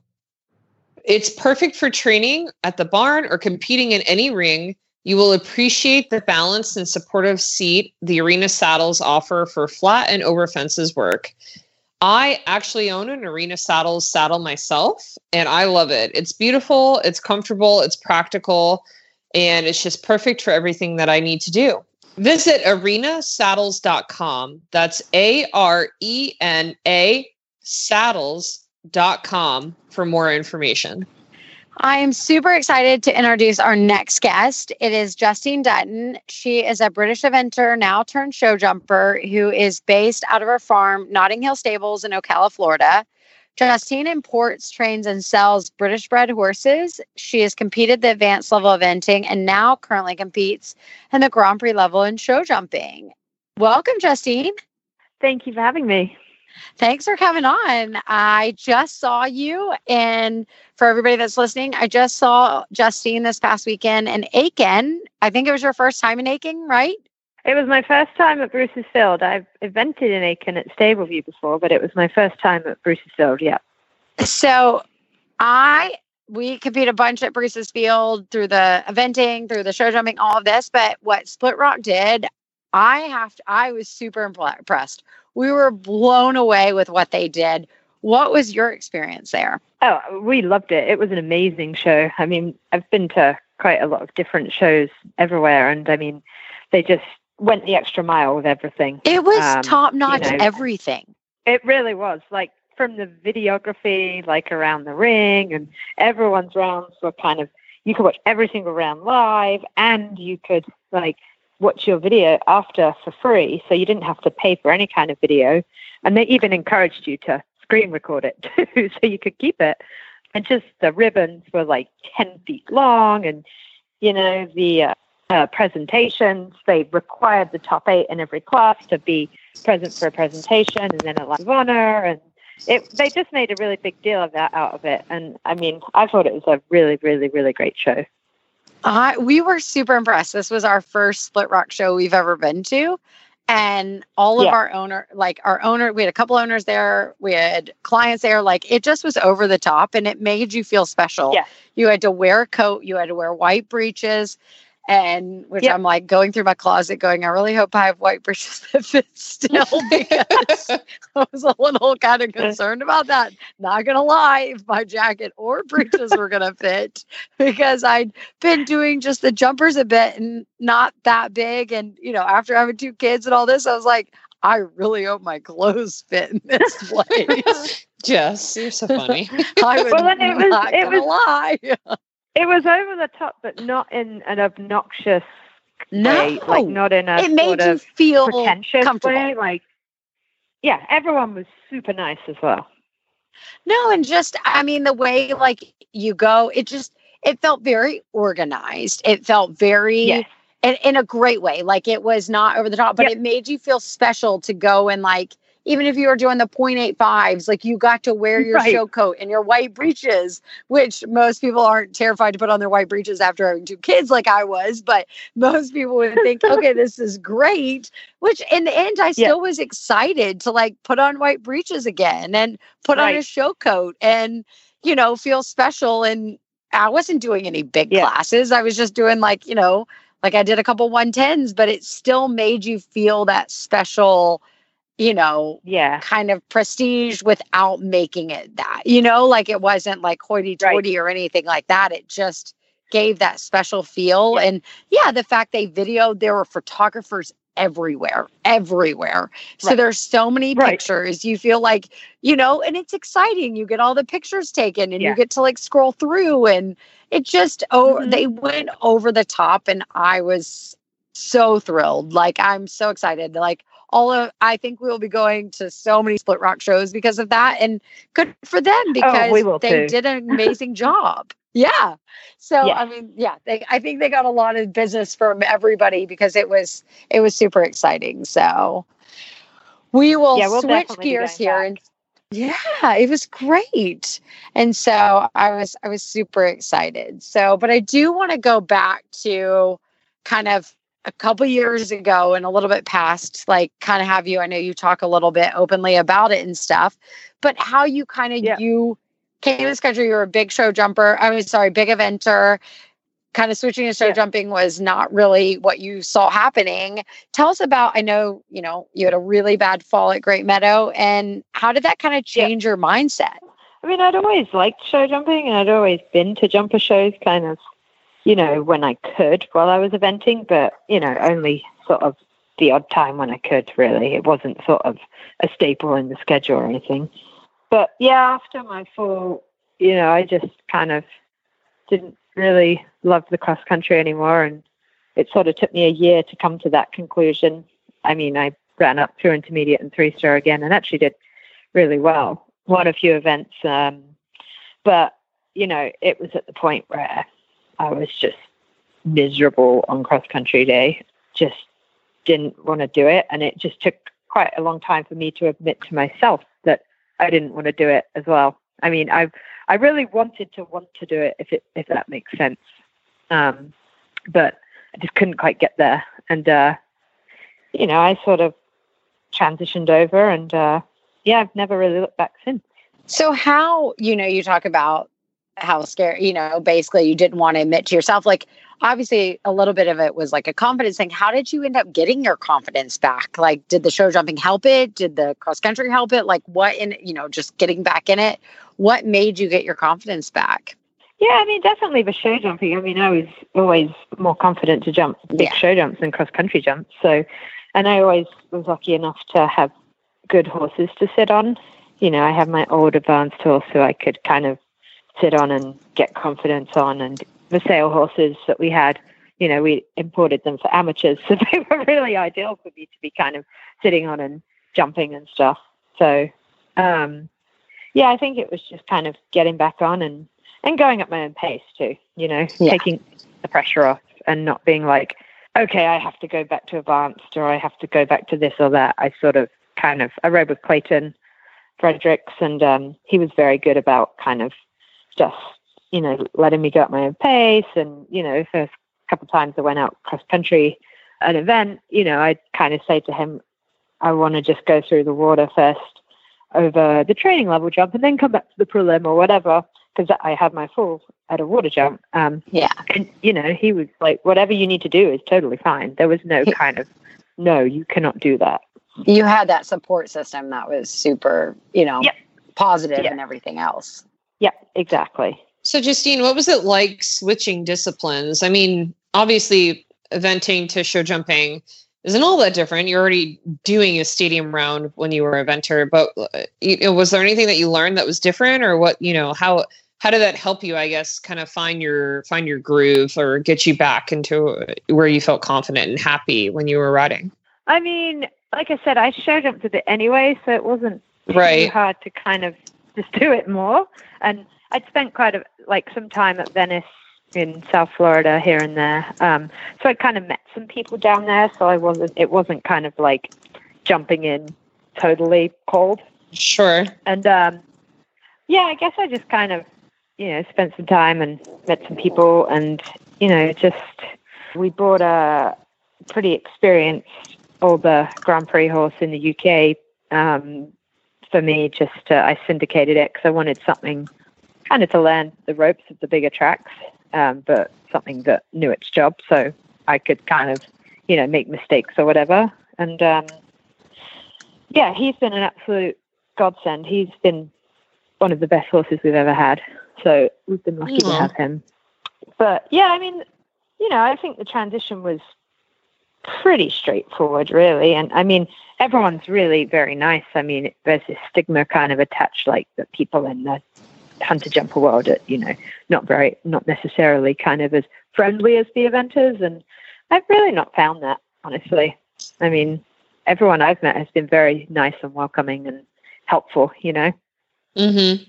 It's perfect for training at the barn or competing in any ring. You will appreciate the balanced and supportive seat the arena saddles offer for flat and over fences work. I actually own an Arena Saddles saddle myself, and I love it. It's beautiful, it's comfortable, it's practical, and it's just perfect for everything that I need to do. Visit arenasaddles.com. That's A R E N A saddles.com for more information. I am super excited to introduce our next guest. It is Justine Dutton. She is a British eventer, now turned show jumper, who is based out of her farm, Notting Hill Stables in Ocala, Florida. Justine imports, trains, and sells British bred horses. She has competed the advanced level of eventing and now currently competes in the Grand Prix level in show jumping. Welcome, Justine. Thank you for having me. Thanks for coming on. I just saw you, and for everybody that's listening, I just saw Justine this past weekend in Aiken. I think it was your first time in Aiken, right? It was my first time at Bruce's Field. I've evented in Aiken at Stableview before, but it was my first time at Bruce's Field. Yeah. So, I we compete a bunch at Bruce's Field through the eventing, through the show jumping, all of this. But what Split Rock did, I have to, I was super impressed. We were blown away with what they did. What was your experience there? Oh, we loved it. It was an amazing show. I mean, I've been to quite a lot of different shows everywhere, and I mean, they just went the extra mile with everything. It was um, top notch, you know, everything. It really was. Like from the videography, like around the ring, and everyone's rounds were kind of you could watch every single round live, and you could like watch your video after for free, so you didn't have to pay for any kind of video. And they even encouraged you to screen record it too, so you could keep it. And just the ribbons were like 10 feet long, and you know, the uh, uh, presentations, they required the top eight in every class to be present for a presentation and then a live honor. And it, they just made a really big deal of that out of it. And I mean, I thought it was a really, really, really great show. Uh, we were super impressed. This was our first Split Rock show we've ever been to. And all of yeah. our owner, like our owner, we had a couple owners there, we had clients there. Like it just was over the top and it made you feel special. Yeah. You had to wear a coat, you had to wear white breeches and which yep. I'm like going through my closet, going, I really hope I have white breeches that fit still because I was a little kind of concerned about that. Not gonna lie, if my jacket or breeches were gonna fit because I'd been doing just the jumpers a bit and not that big. And you know, after having two kids and all this, I was like, I really hope my clothes fit in this place. Jess, you're so funny. I would well, it was, not it was, lie. It was over the top, but not in an obnoxious no. way. Like not in a it made you feel pretentious comfortable. way. Like yeah, everyone was super nice as well. No, and just I mean the way like you go, it just it felt very organized. It felt very yes. in, in a great way. Like it was not over the top, but yep. it made you feel special to go and like even if you were doing the 0.85s, like you got to wear your right. show coat and your white breeches, which most people aren't terrified to put on their white breeches after having two kids like I was, but most people would think, okay, this is great. Which in the end, I still yeah. was excited to like put on white breeches again and put right. on a show coat and, you know, feel special. And I wasn't doing any big yeah. classes. I was just doing like, you know, like I did a couple 110s, but it still made you feel that special you know, yeah, kind of prestige without making it that, you know, like it wasn't like hoity toity right. or anything like that. It just gave that special feel. Yeah. And yeah, the fact they videoed, there were photographers everywhere, everywhere. So Right. there's so many Right. pictures. You feel like, you know, and it's exciting. You get all the pictures taken and Yeah. you get to like scroll through and it just oh Mhm. they went over the top and I was so thrilled. Like I'm so excited. Like all of I think we will be going to so many split rock shows because of that. And good for them because Oh, they too. did an amazing job. Yeah. So Yeah. I mean, yeah, they I think they got a lot of business from everybody because it was it was super exciting. So we will Yeah, we'll switch gears here back. and yeah, it was great. And so I was I was super excited. So, but I do want to go back to kind of a couple years ago and a little bit past, like kind of have you. I know you talk a little bit openly about it and stuff, but how you kind of Yeah. you came to this country, you were a big show jumper. I mean, sorry, big eventer. Kind of switching to show Yeah. jumping was not really what you saw happening. Tell us about. I know you know you had a really bad fall at Great Meadow, and how did that kind of Yeah. change your mindset? I mean, I'd always liked show jumping and I'd always been to jumper shows kind of, you know, when I could while I was eventing, but, you know, only sort of the odd time when I could, really. It wasn't sort of a staple in the schedule or anything. But yeah, after my fall, you know, I just kind of didn't really love the cross country anymore. And it sort of took me a year to come to that conclusion. I mean, I ran up through intermediate and three star again and actually did really well. Won a few events. Um, but, you know, it was at the point where I was just miserable on cross country day. Just didn't want to do it. And it just took quite a long time for me to admit to myself that I didn't want to do it as well. I mean, I I really wanted to want to do it if it if that makes sense. Um, but I just couldn't quite get there. And uh, you know, I sort of transitioned over and uh, yeah, I've never really looked back since. So how, you know, you talk about how scary, you know, basically you didn't want to admit to yourself, like obviously a little bit of it was like a confidence thing. How did you end up getting your confidence back? Like, did the show jumping help it? Did the cross country help it? Like what in, you know, just getting back in it, what made you get your confidence back? Yeah, I mean, definitely the show jumping. I mean, I was always more confident to jump big Yeah. show jumps than cross country jumps. So, and I always was lucky enough to have good horses to sit on. You know, I have my old advanced horse who I could kind of sit on and get confidence on. And the sale horses that we had, you know, we imported them for amateurs. So they were really ideal for me to be kind of sitting on and jumping and stuff. So, um, yeah, I think it was just kind of getting back on and, and going at my own pace too, you know, Yeah. taking the pressure off and not being like, okay, I have to go back to advanced or I have to go back to this or that. I sort of kind of, I rode with Clayton Fredericks and um, he was very good about kind of just, you know, letting me go at my own pace. And, you know, first couple of times I went out cross country an event, you know, I'd kind of say to him, I want to just go through the water first over the training level jump and then come back to the prelim or whatever because I had my full at a water jump. Um, Yeah. and you know, he was like, "Whatever you need to do is totally fine." There was no kind of, "No, you cannot do that." You had that support system that was super, you know, Yep. positive Yeah. and everything else. Yeah, exactly. So, Justine, what was it like switching disciplines? I mean, obviously, eventing to show jumping isn't all that different. You're already doing a stadium round when you were an eventer, but uh, you know, was there anything that you learned that was different, or what? You know, how how did that help you? I guess kind of find your find your groove or get you back into uh, where you felt confident and happy when you were riding. I mean, like I said, I show jumped a bit anyway, so it wasn't too Right. hard to kind of just do it more. And I'd spent quite a like some time at Venice in South Florida here and there. Um, so I kind of met some people down there. So I wasn't. It wasn't kind of like jumping in totally cold. Sure. And um, yeah, I guess I just kind of you know spent some time and met some people, and you know just we bought a pretty experienced older Grand Prix horse in the UK. Um, for me, just uh, I syndicated it because I wanted something kind of to learn the ropes of the bigger tracks, um, but something that knew its job, so I could kind of you know make mistakes or whatever. And um, yeah, he's been an absolute godsend. He's been one of the best horses we've ever had. So we've been lucky to have him. But yeah, I mean, you know, I think the transition was pretty straightforward, really. And I mean, everyone's really very nice. I mean, there's this stigma kind of attached, like that people in the hunter jumper world are, you know, not very, not necessarily kind of as friendly as the eventers. And I've really not found that, honestly. I mean, everyone I've met has been very nice and welcoming and helpful, you know? Mm-hmm.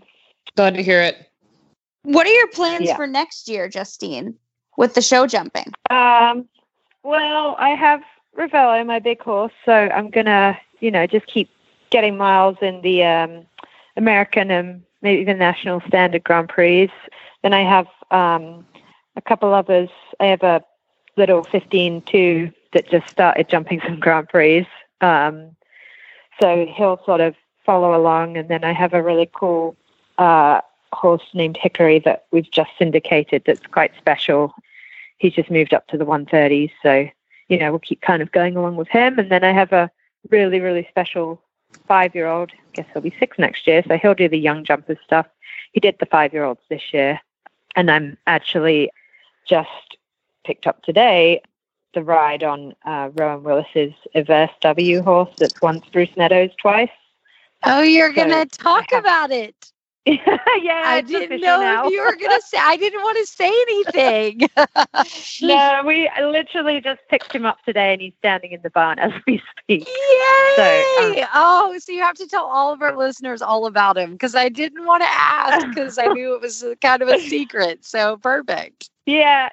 Glad to hear it. What are your plans Yeah. for next year, Justine, with the show jumping? Um, well, I have Ravello, my big horse, so I'm gonna, you know, just keep getting miles in the um, American and maybe even national standard Grand Prix. Then I have um, a couple others. I have a little 15-2 that just started jumping some Grand Prix. Um, so he'll sort of follow along, and then I have a really cool uh, horse named Hickory that we've just syndicated. That's quite special he's just moved up to the 130s. So, you know, we'll keep kind of going along with him. And then I have a really, really special five year old. I guess he'll be six next year. So he'll do the young jumpers stuff. He did the five year olds this year. And I'm actually just picked up today the ride on uh, Rowan Willis's Averse W horse that's won Spruce Meadows twice. Oh, you're So, gonna talk have- about it. yeah, I didn't know now. if you were gonna say. I didn't want to say anything. no, we I literally just picked him up today and he's standing in the barn as we speak. Yay! So, um, oh, so you have to tell all of our listeners all about him because I didn't want to ask because I knew it was kind of a secret. So perfect. Yeah.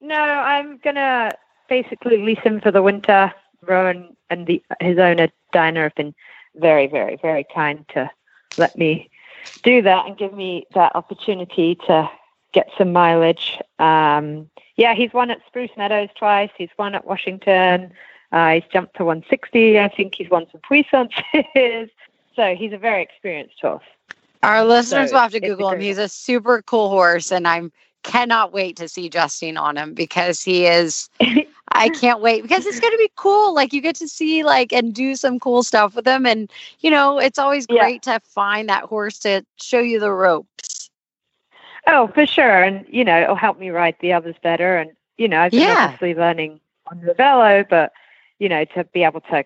No, I'm gonna basically lease him for the winter. Rowan and the his owner Dinah have been very, very, very kind to let me do that and give me that opportunity to get some mileage. Um, yeah, he's won at Spruce Meadows twice. He's won at Washington. Uh, he's jumped to 160. I think he's won some puissances. So he's a very experienced horse. Our listeners So will have to Google him. He's a super cool horse, and I'm cannot wait to see Justine on him because he is. I can't wait because it's going to be cool. Like you get to see like and do some cool stuff with them, and you know it's always Yeah. great to find that horse to show you the ropes. Oh, for sure. And, you know, it'll help me ride the others better. And, you know, I've been Yeah. obviously learning on Ravello, but, you know, to be able to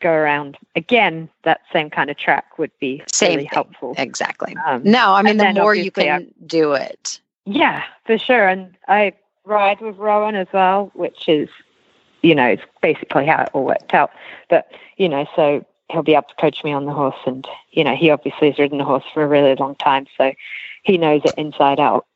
go around again, that same kind of track would be Same really thing. helpful. Exactly. Um, No, I mean the more you can do it. yeah, for sure. And I ride with Rowan as well, which is, you know, it's basically how it all worked out. But, you know, so he'll be able to coach me on the horse. And, you know, he obviously has ridden the horse for a really long time. So he knows it inside out.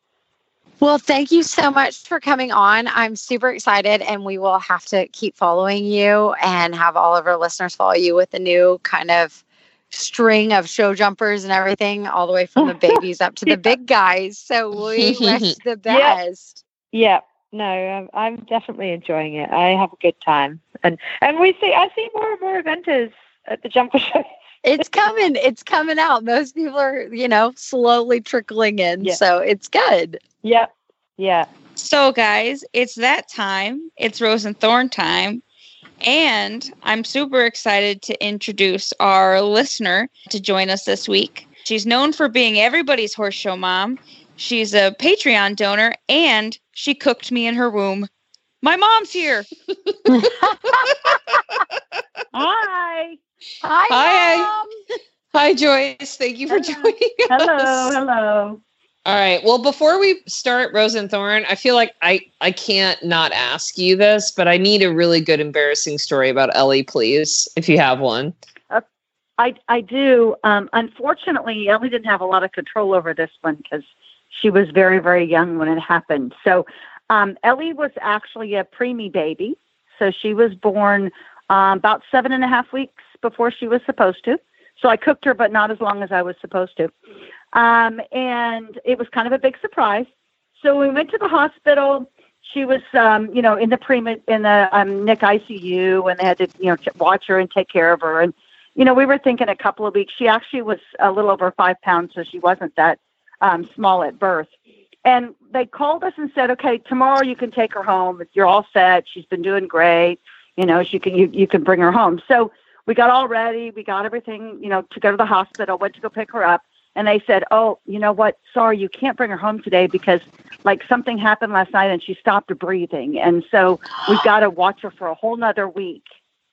Well, thank you so much for coming on. I'm super excited, and we will have to keep following you and have all of our listeners follow you with the new kind of string of show jumpers and everything, all the way from the babies up to the Yeah. big guys. So we wish the Yeah. best. Yeah, no, I'm, I'm definitely enjoying it. I have a good time, and and we see I see more and more eventers at the jumper show. It's coming. It's coming out. Most people are, you know, slowly trickling in. Yeah. So it's good. Yep, yeah. So, guys, it's that time. It's Rose and Thorn time. And I'm super excited to introduce our listener to join us this week. She's known for being everybody's horse show mom. She's a Patreon donor and she cooked me in her womb. My mom's here. Hi. Hi. Hi. Mom. Hi, Joyce. Thank you for Hello. joining Hello, us. hello. All right. Well, before we start Rose and Thorn, I feel like I I can't not ask you this, but I need a really good embarrassing story about Ellie, please, if you have one. I, I do. Um, unfortunately, Ellie didn't have a lot of control over this one because she was very, very young when it happened. So um, Ellie was actually a preemie baby. So she was born um, about seven and a half weeks before she was supposed to. So I cooked her, but not as long as I was supposed to. Um, and it was kind of a big surprise. So we went to the hospital. She was, um, you know, in the pre in the um, NIC ICU, and they had to, you know, watch her and take care of her. And you know, we were thinking a couple of weeks. She actually was a little over five pounds, so she wasn't that um, small at birth. And they called us and said, "Okay, tomorrow you can take her home. You're all set. She's been doing great. You know, she can you you can bring her home." So we got all ready. We got everything, you know, to go to the hospital. Went to go pick her up. and they said, "Oh, you know what? Sorry, you can't bring her home today because like something happened last night and she stopped breathing, and so we've got to watch her for a whole nother week."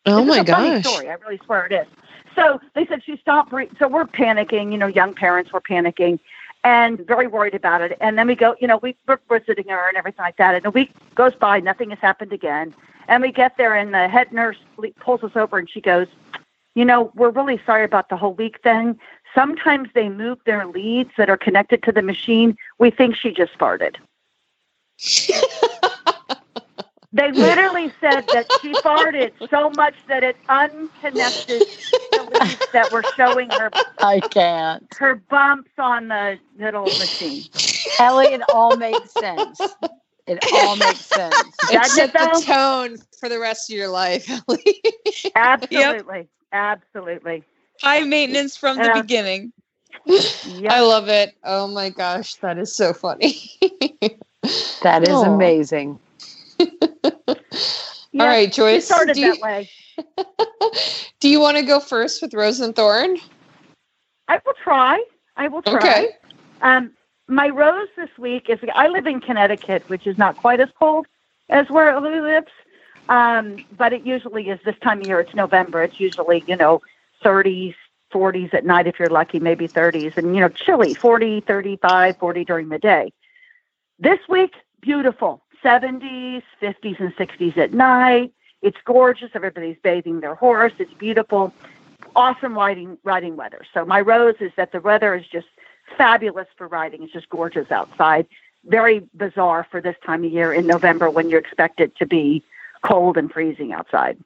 Oh This is my a funny gosh. story. I really swear it is. So they said she stopped breathing. So we're panicking. You know, young parents were panicking and very worried about it. And then we go, you know, we, we're visiting her and everything like that. And a week goes by, nothing has happened again. And we get there, and the head nurse pulls us over, and she goes, "You know, we're really sorry about the whole week thing. Sometimes they move their leads that are connected to the machine. We think she just farted." They literally said that she farted so much that it unconnected that were showing her I can't. her bumps on the little machine. Ellie, it all makes sense. It all makes sense. It Doesn't set the tone for the rest of your life, Ellie. Absolutely, absolutely. High maintenance from the Yeah. beginning. Yep. I love it. Oh my gosh, that is so funny. That is Aw. Oh. amazing. Yeah, All right, She Joyce. started Do you, that way. do you want to go first with Rose and Thorn? I will try. I will try. Okay. Um, my rose this week is I live in Connecticut, which is not quite as cold as where Lou lives, um, but it usually is this time of year. It's November. It's usually you know 30s, 40s at night if you're lucky, maybe 30s, and you know chilly 40, 35, 40 during the day. This week, beautiful 70s, 50s, and 60s at night. It's gorgeous. Everybody's bathing their horse. It's beautiful. Awesome riding riding weather. So my rose is that the weather is just fabulous for riding. It's just gorgeous outside. Very bizarre for this time of year in November when you expect it to be cold and freezing outside.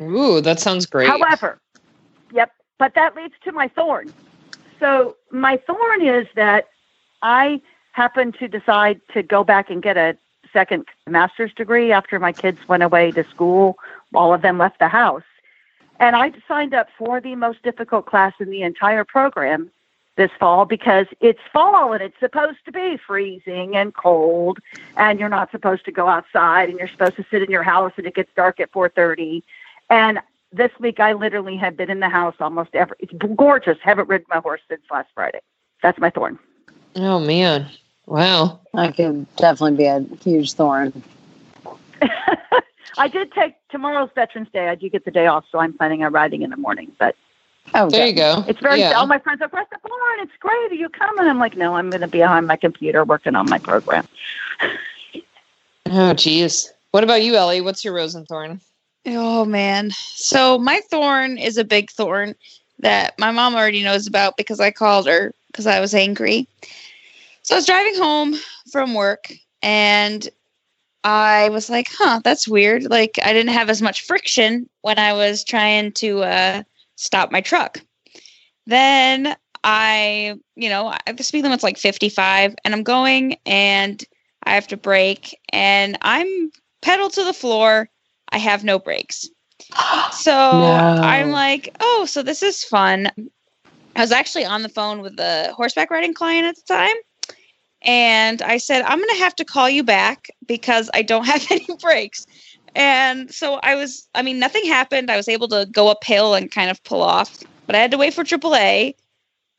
Ooh, that sounds great. However, yep, but that leads to my thorn. So my thorn is that I happened to decide to go back and get a second master's degree after my kids went away to school. All of them left the house. And I signed up for the most difficult class in the entire program this fall because it's fall and it's supposed to be freezing and cold and you're not supposed to go outside and you're supposed to sit in your house and it gets dark at 4:30 and this week I literally have been in the house almost every. It's gorgeous. Haven't ridden my horse since last Friday. That's my thorn. oh man. Wow. That could definitely be a huge thorn. I did take tomorrow's Veterans Day. I do get the day off, so I'm planning on riding in the morning. But Oh, There you go. it's very. yeah. All my friends are, "Where's the thorn? It's great. Are you coming?" I'm like, "No, I'm going to be behind my computer working on my program." Oh geez. What about you, Ellie? What's your Rose and Thorn? Oh man. So my thorn is a big thorn that my mom already knows about because I called her because I was angry. So I was driving home from work and I was like, huh, that's weird. Like I didn't have as much friction when I was trying to uh, stop my truck. Then I, you know, I- the speed limit's like 55 and I'm going and I have to brake and I'm pedal to the floor. I have no brakes. So I'm like, oh, so this is fun. I was actually on the phone with the horseback riding client at the time. And I said, I'm going to have to call you back because I don't have any brakes. And so I was, I mean, nothing happened. I was able to go uphill and kind of pull off, but I had to wait for AAA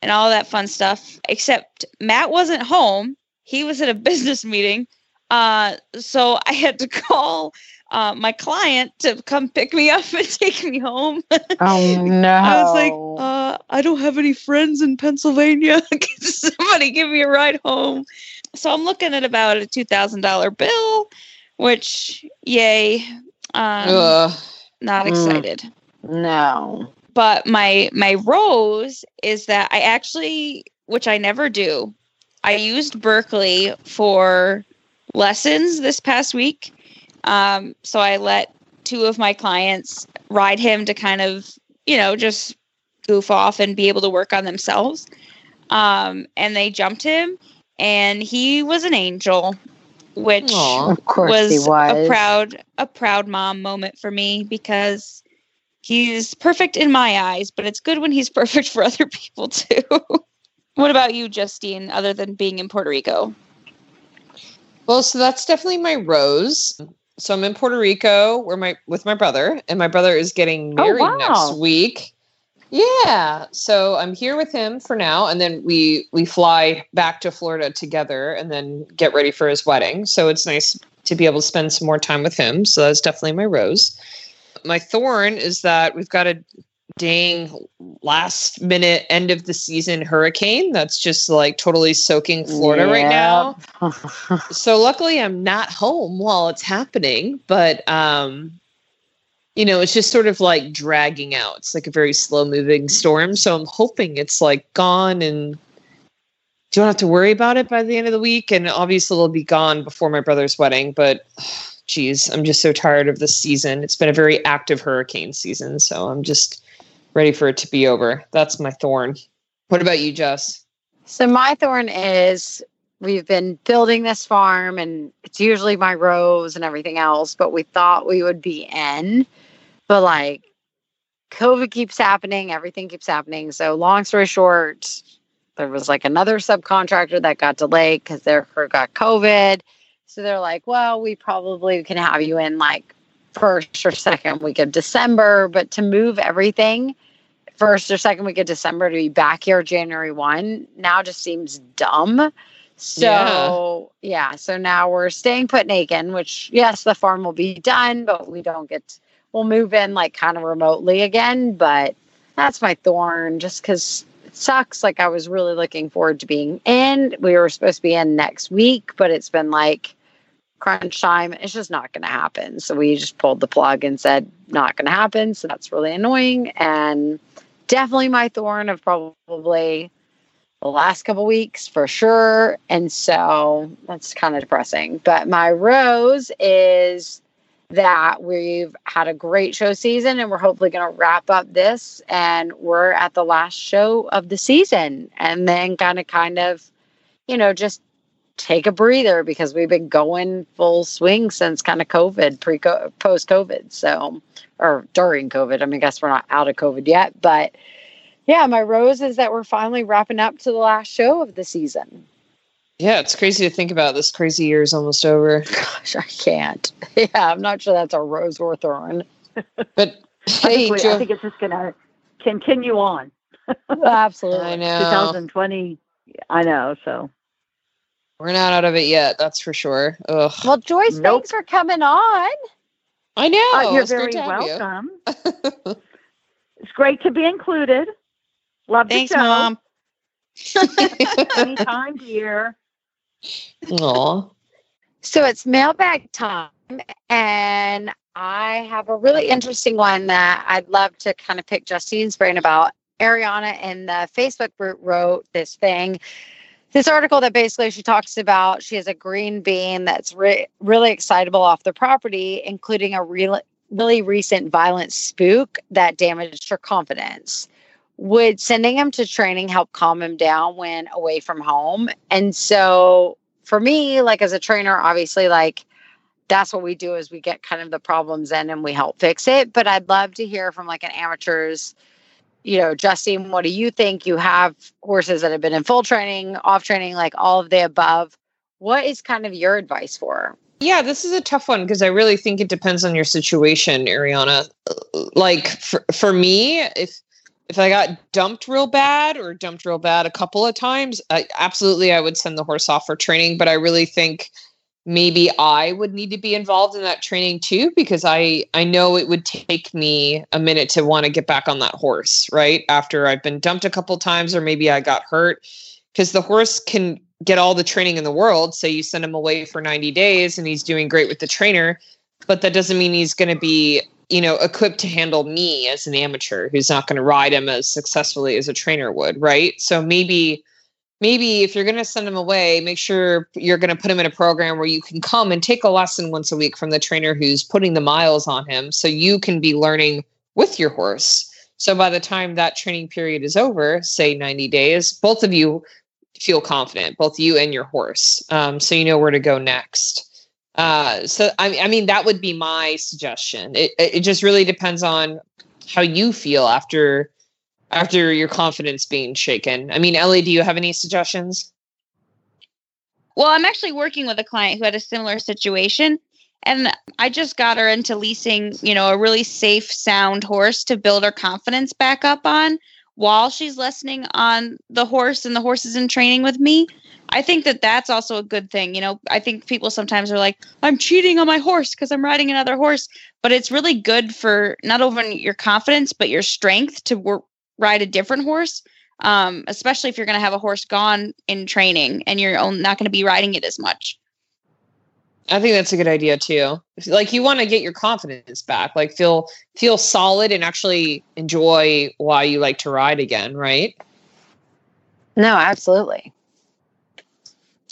and all that fun stuff. Except Matt wasn't home. He was at a business meeting. Uh, so I had to call uh, my client to come pick me up and take me home. Oh no! I was like, uh, I don't have any friends in Pennsylvania. Can somebody give me a ride home? So I'm looking at about a two thousand dollar bill, which yay. Um, Ugh. not Mm. excited. no. But my my rose is that I actually, which I never do, I used Berkeley for lessons this past week. Um, so I let two of my clients ride him to kind of, you know, just goof off and be able to work on themselves. Um, and they jumped him, and he was an angel, which Aw. Of course was, was. a proud a proud mom moment for me because he's perfect in my eyes, but it's good when he's perfect for other people too. what about you, Justine, other than being in Puerto Rico? Well, so that's definitely my rose. So I'm in Puerto Rico where my with my brother, and my brother is getting Oh, married wow. next week. Yeah, so I'm here with him for now, and then we we fly back to Florida together, and then get ready for his wedding. So it's nice to be able to spend some more time with him. So that's definitely my rose. My thorn is that we've got a dang last minute end of the season hurricane that's just like totally soaking Florida right now. so luckily I'm not home while it's happening, but um you know, it's just sort of like dragging out. It's like a very slow moving storm. So I'm hoping it's like gone and don't have to worry about it by the end of the week. And obviously it'll be gone before my brother's wedding. But geez, I'm just so tired of this season. It's been a very active hurricane season. So I'm just ready for it to be over. That's my thorn. What about you, Jess? So my thorn is we've been building this farm and it's usually my rose and everything else, but we thought we would be in. But like COVID keeps happening, everything keeps happening. So long story short, there was like another subcontractor that got delayed because their crew got COVID. So they're like, well, we probably can have you in like first or second week of December, but to move everything first or second week of December to be back here January 1 now just seems dumb. So yeah. yeah, so now we're staying put in Aiken, which yes, the farm will be done, but we don't get we'll move in like kind of remotely again. But that's my thorn, just because it sucks. Like I was really looking forward to being in. We were supposed to be in next week, but it's been like crunch time. It's just not going to happen. So we just pulled the plug and said not going to happen. So that's really annoying and definitely my thorn of probably the last couple weeks for sure. And so that's kind of depressing. But my rose is that we've had a great show season and we're hopefully going to wrap up this and we're at the last show of the season and then kind of kind of you know just take a breather because we've been going full swing since kind of covid pre post covid so or during covid i mean i guess we're not out of covid yet but yeah, my rose is that we're finally wrapping up to the last show of the season. Yeah, it's crazy to think about. This crazy year is almost over. Gosh, I can't. Yeah, I'm not sure that's a rose or thorn. But hey, I, I think it's just going to continue on. Absolutely. I know. 2020. I know. So we're not out of it yet. That's for sure. Ugh. Well, Joyce, nope. thanks for coming on. I know. Uh, you're very welcome. You. it's great to be included. Love Thanks, the show. Mom. Anytime, dear. Aw. So it's mailbag time, and I have a really interesting one that I'd love to kind of pick Justine's brain about. Ariana in the Facebook group wrote this thing, this article that basically she talks about. She has a green bean that's re- really excitable off the property, including a really really recent violent spook that damaged her confidence would sending him to training help calm him down when away from home. And so for me, like as a trainer, obviously like that's what we do is we get kind of the problems in and we help fix it. But I'd love to hear from like an amateur's, you know, Justine, what do you think? You have horses that have been in full training, off training, like all of the above. What is kind of your advice for? Yeah, this is a tough one because I really think it depends on your situation, Ariana. Like for, for me, if if I got dumped real bad or dumped real bad a couple of times, I, absolutely I would send the horse off for training. But I really think maybe I would need to be involved in that training too because I I know it would take me a minute to want to get back on that horse right after I've been dumped a couple times or maybe I got hurt because the horse can get all the training in the world. Say you send him away for 90 days and he's doing great with the trainer, but that doesn't mean he's going to be you know, equipped to handle me as an amateur who's not going to ride him as successfully as a trainer would, right? So maybe maybe if you're going to send him away, make sure you're going to put him in a program where you can come and take a lesson once a week from the trainer who's putting the miles on him so you can be learning with your horse. So by the time that training period is over, say 90 days, both of you feel confident, both you and your horse. Um, so you know where to go next. Uh, so I, I mean, that would be my suggestion. It, it just really depends on how you feel after after your confidence being shaken. I mean, Ellie, do you have any suggestions? Well, I'm actually working with a client who had a similar situation. And I just got her into leasing, you know, a really safe, sound horse to build her confidence back up on while she's listening on the horse and the horse is in training with me. I think that that's also a good thing. You know, I think people sometimes are like, I'm cheating on my horse because I'm riding another horse. But it's really good for not only your confidence, but your strength to wor- ride a different horse, um, especially if you're going to have a horse gone in training and you're not going to be riding it as much. I think that's a good idea too. Like you want to get your confidence back, like feel feel solid and actually enjoy why you like to ride again, right? No, absolutely.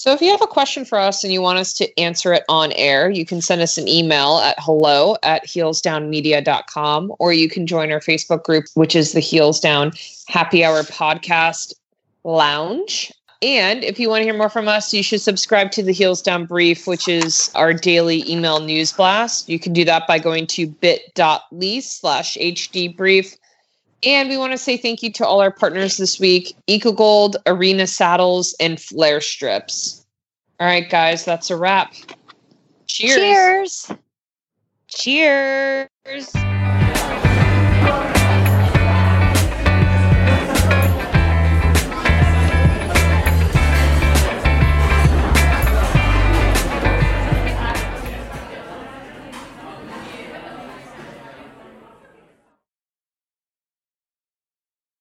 So if you have a question for us and you want us to answer it on air, you can send us an email at hello at heelsdownmedia.com or you can join our Facebook group, which is the Heels Down Happy Hour Podcast Lounge. And if you want to hear more from us, you should subscribe to the Heels Down Brief, which is our daily email news blast. You can do that by going to bit.ly slash HD brief. And we want to say thank you to all our partners this week EcoGold, Arena Saddles, and Flair Strips. All right, guys, that's a wrap. Cheers. Cheers. Cheers.